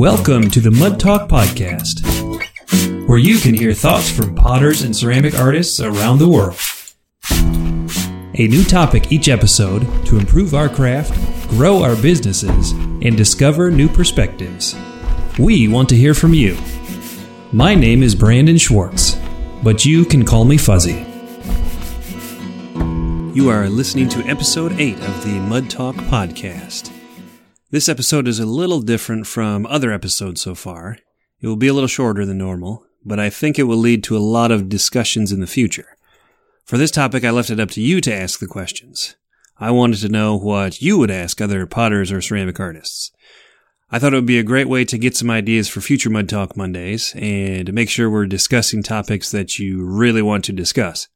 Welcome to the Mud Talk Podcast, where you can hear thoughts from potters and ceramic artists around the world. A new topic each episode to improve our craft, grow our businesses, and discover new perspectives. We want to hear from you. My name is Brandon Schwartz, but you can call me Fuzzy. You are listening to episode 8 of the Mud Talk Podcast. This episode is a little different from other episodes so far. It will be a little shorter than normal, but I think it will lead to a lot of discussions in the future. For this topic, I left it up to you to ask the questions. I wanted to know what you would ask other potters or ceramic artists. I thought it would be a great way to get some ideas for future Mud Talk Mondays and to make sure we're discussing topics that you really want to discuss.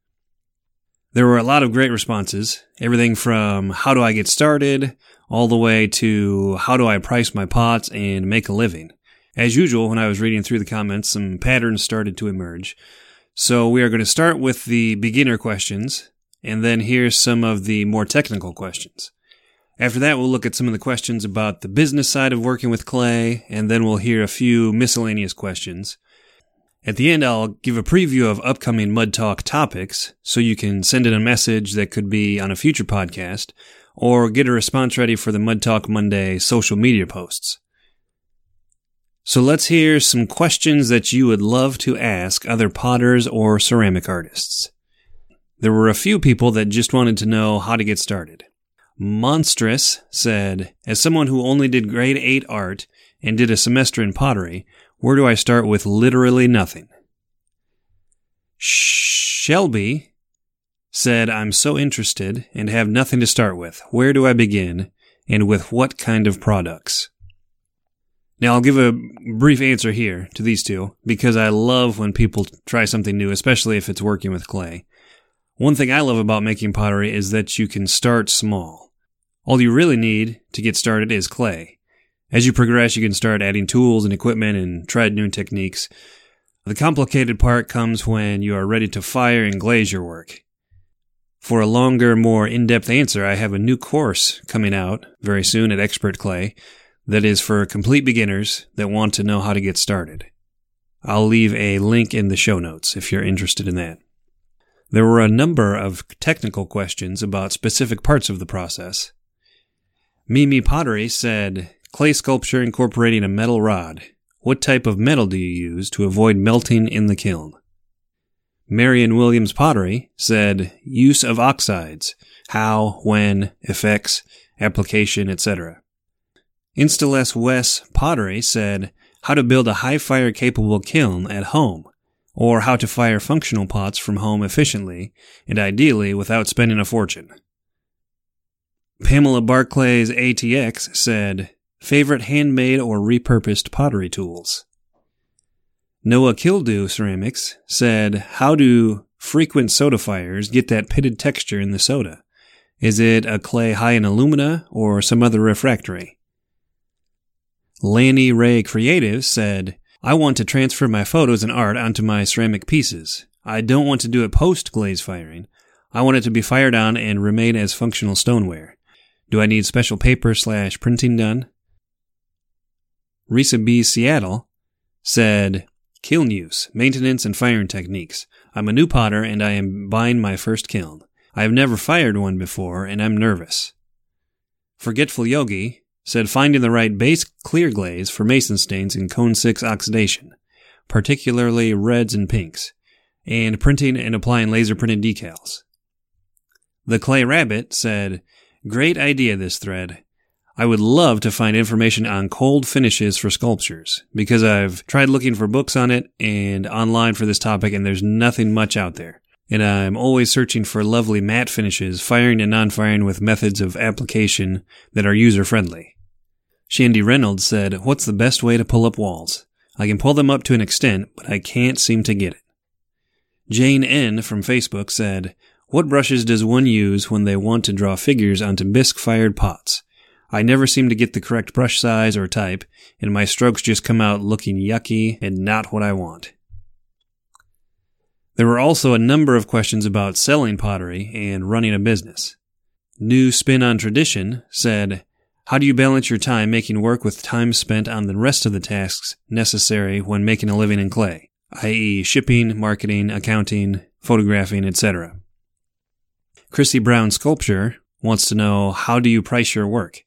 There were a lot of great responses. Everything from how do I get started all the way to how do I price my pots and make a living. As usual, when I was reading through the comments, some patterns started to emerge. So we are going to start with the beginner questions and then here's some of the more technical questions. After that, we'll look at some of the questions about the business side of working with clay, and then we'll hear a few miscellaneous questions. At the end, I'll give a preview of upcoming Mud Talk topics so you can send in a message that could be on a future podcast or get a response ready for the Mud Talk Monday social media posts. So let's hear some questions that you would love to ask other potters or ceramic artists. There were a few people that just wanted to know how to get started. Monstrous said, as someone who only did grade 8 art and did a semester in pottery, where do I start with literally nothing? Shelby said, I'm so interested and have nothing to start with. Where do I begin and with what kind of products? Now, I'll give a brief answer here to these two because I love when people try something new, especially if it's working with clay. One thing I love about making pottery is that you can start small. All you really need to get started is clay. As you progress, you can start adding tools and equipment and try new techniques. The complicated part comes when you are ready to fire and glaze your work. For a longer, more in-depth answer, I have a new course coming out very soon at Expert Clay that is for complete beginners that want to know how to get started. I'll leave a link in the show notes if you're interested in that. There were a number of technical questions about specific parts of the process. Mimi Pottery said, Clay sculpture incorporating a metal rod. What type of metal do you use to avoid melting in the kiln? Marion Williams Pottery said use of oxides, how, when, effects, application, etc. Instaless Wes Pottery said how to build a high fire capable kiln at home, or how to fire functional pots from home efficiently and ideally without spending a fortune. Pamela Barclays ATX said Favorite handmade or repurposed pottery tools. Noah Kildew Ceramics said, How do frequent soda fires get that pitted texture in the soda? Is it a clay high in alumina or some other refractory? Lanny Ray Creative said, I want to transfer my photos and art onto my ceramic pieces. I don't want to do it post glaze firing. I want it to be fired on and remain as functional stoneware. Do I need special paper slash printing done? Risa B. Seattle said, Kiln use, maintenance, and firing techniques. I'm a new potter and I am buying my first kiln. I have never fired one before and I'm nervous. Forgetful Yogi said finding the right base clear glaze for mason stains in cone 6 oxidation, particularly reds and pinks, and printing and applying laser printed decals. The Clay Rabbit said, Great idea this thread. I would love to find information on cold finishes for sculptures because I've tried looking for books on it and online for this topic and there's nothing much out there. And I'm always searching for lovely matte finishes, firing and non-firing with methods of application that are user friendly. Shandy Reynolds said, What's the best way to pull up walls? I can pull them up to an extent, but I can't seem to get it. Jane N. from Facebook said, What brushes does one use when they want to draw figures onto bisque fired pots? I never seem to get the correct brush size or type, and my strokes just come out looking yucky and not what I want. There were also a number of questions about selling pottery and running a business. New Spin on Tradition said, How do you balance your time making work with time spent on the rest of the tasks necessary when making a living in clay, i.e., shipping, marketing, accounting, photographing, etc.? Chrissy Brown Sculpture wants to know how do you price your work?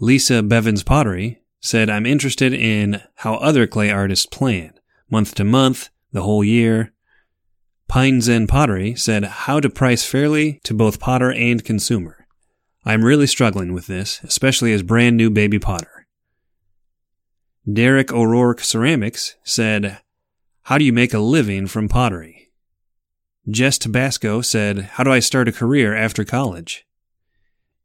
Lisa Bevins Pottery said, I'm interested in how other clay artists plan, month to month, the whole year. Pine Zen Pottery said, how to price fairly to both potter and consumer. I'm really struggling with this, especially as brand new baby potter. Derek O'Rourke Ceramics said, how do you make a living from pottery? Jess Tabasco said, how do I start a career after college?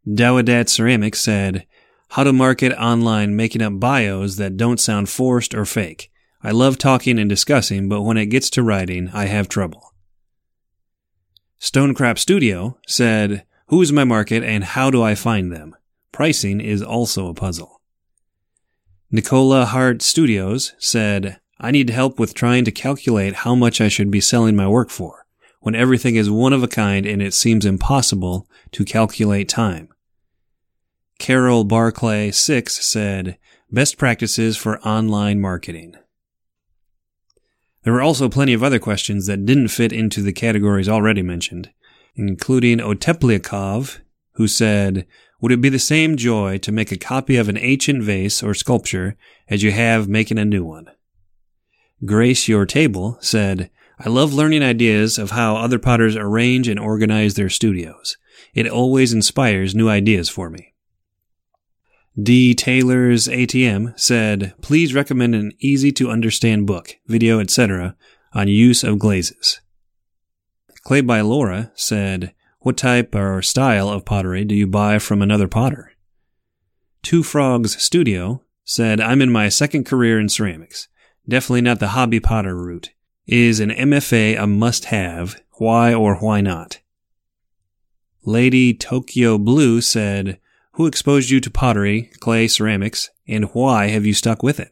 Dawadat Ceramics said, how to market online making up bios that don't sound forced or fake. I love talking and discussing, but when it gets to writing, I have trouble. Stonecrop Studio said, Who is my market and how do I find them? Pricing is also a puzzle. Nicola Hart Studios said, I need help with trying to calculate how much I should be selling my work for, when everything is one of a kind and it seems impossible to calculate time. Carol Barclay 6 said, Best practices for online marketing. There were also plenty of other questions that didn't fit into the categories already mentioned, including Otepliakov, who said, Would it be the same joy to make a copy of an ancient vase or sculpture as you have making a new one? Grace Your Table said, I love learning ideas of how other potters arrange and organize their studios. It always inspires new ideas for me. D. Taylor's ATM said, please recommend an easy to understand book, video, etc. on use of glazes. Clay by Laura said, what type or style of pottery do you buy from another potter? Two Frogs Studio said, I'm in my second career in ceramics. Definitely not the hobby potter route. Is an MFA a must have? Why or why not? Lady Tokyo Blue said, who exposed you to pottery, clay, ceramics, and why have you stuck with it?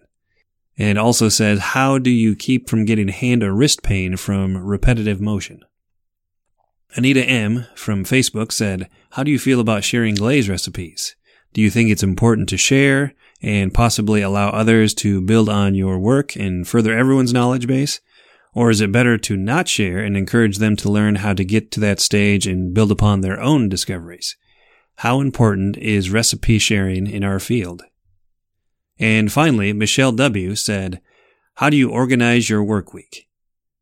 And also says, how do you keep from getting hand or wrist pain from repetitive motion? Anita M. from Facebook said, How do you feel about sharing glaze recipes? Do you think it's important to share and possibly allow others to build on your work and further everyone's knowledge base? Or is it better to not share and encourage them to learn how to get to that stage and build upon their own discoveries? How important is recipe sharing in our field? And finally, Michelle W. said, How do you organize your work week?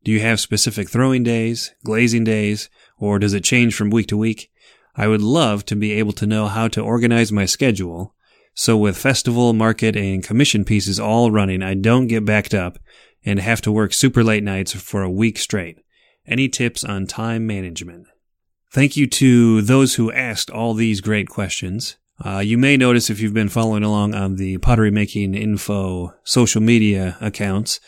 Do you have specific throwing days, glazing days, or does it change from week to week? I would love to be able to know how to organize my schedule so with festival, market, and commission pieces all running, I don't get backed up and have to work super late nights for a week straight. Any tips on time management? Thank you to those who asked all these great questions. Uh, you may notice if you've been following along on the pottery making info social media accounts,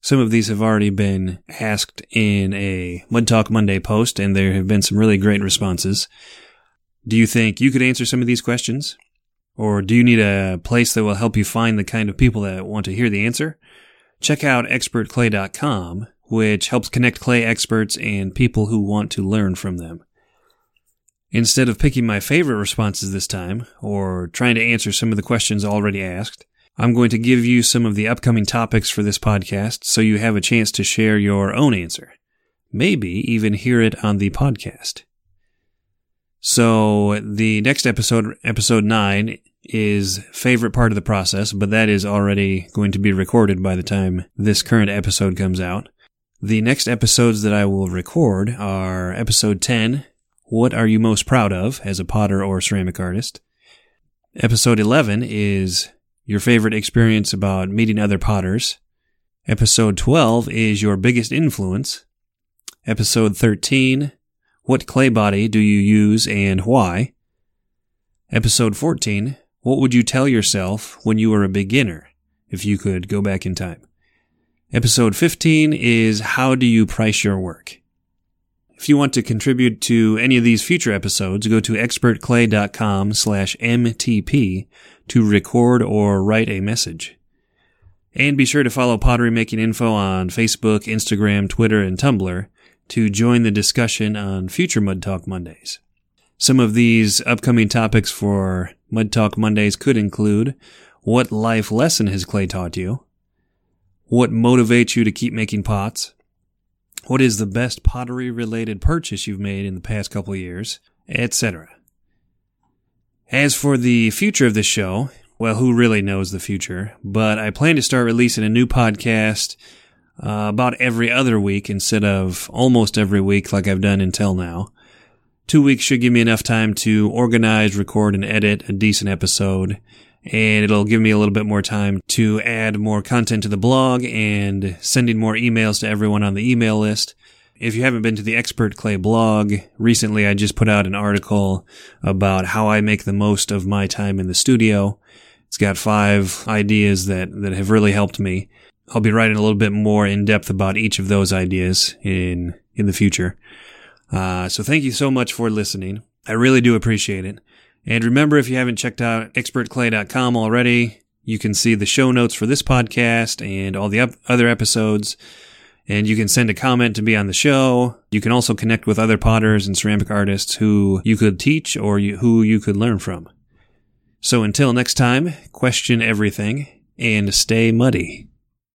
some of these have already been asked in a Mud Talk Monday post, and there have been some really great responses. Do you think you could answer some of these questions? Or do you need a place that will help you find the kind of people that want to hear the answer? Check out expertclay.com, which helps connect clay experts and people who want to learn from them. Instead of picking my favorite responses this time, or trying to answer some of the questions already asked, I'm going to give you some of the upcoming topics for this podcast so you have a chance to share your own answer. Maybe even hear it on the podcast. So the next episode, episode nine, is favorite part of the process, but that is already going to be recorded by the time this current episode comes out. The next episodes that I will record are episode 10, what are you most proud of as a potter or ceramic artist? Episode 11 is your favorite experience about meeting other potters. Episode 12 is your biggest influence. Episode 13, what clay body do you use and why? Episode 14, what would you tell yourself when you were a beginner if you could go back in time? Episode 15 is how do you price your work? If you want to contribute to any of these future episodes, go to expertclay.com slash MTP to record or write a message. And be sure to follow Pottery Making Info on Facebook, Instagram, Twitter, and Tumblr to join the discussion on future Mud Talk Mondays. Some of these upcoming topics for Mud Talk Mondays could include what life lesson has Clay taught you? What motivates you to keep making pots? What is the best pottery related purchase you've made in the past couple years? Etc. As for the future of this show, well, who really knows the future? But I plan to start releasing a new podcast uh, about every other week instead of almost every week like I've done until now. Two weeks should give me enough time to organize, record, and edit a decent episode. And it'll give me a little bit more time to add more content to the blog and sending more emails to everyone on the email list. If you haven't been to the Expert Clay blog, recently I just put out an article about how I make the most of my time in the studio. It's got five ideas that, that have really helped me. I'll be writing a little bit more in depth about each of those ideas in in the future. Uh, so thank you so much for listening. I really do appreciate it. And remember, if you haven't checked out expertclay.com already, you can see the show notes for this podcast and all the other episodes. And you can send a comment to be on the show. You can also connect with other potters and ceramic artists who you could teach or you, who you could learn from. So until next time, question everything and stay muddy.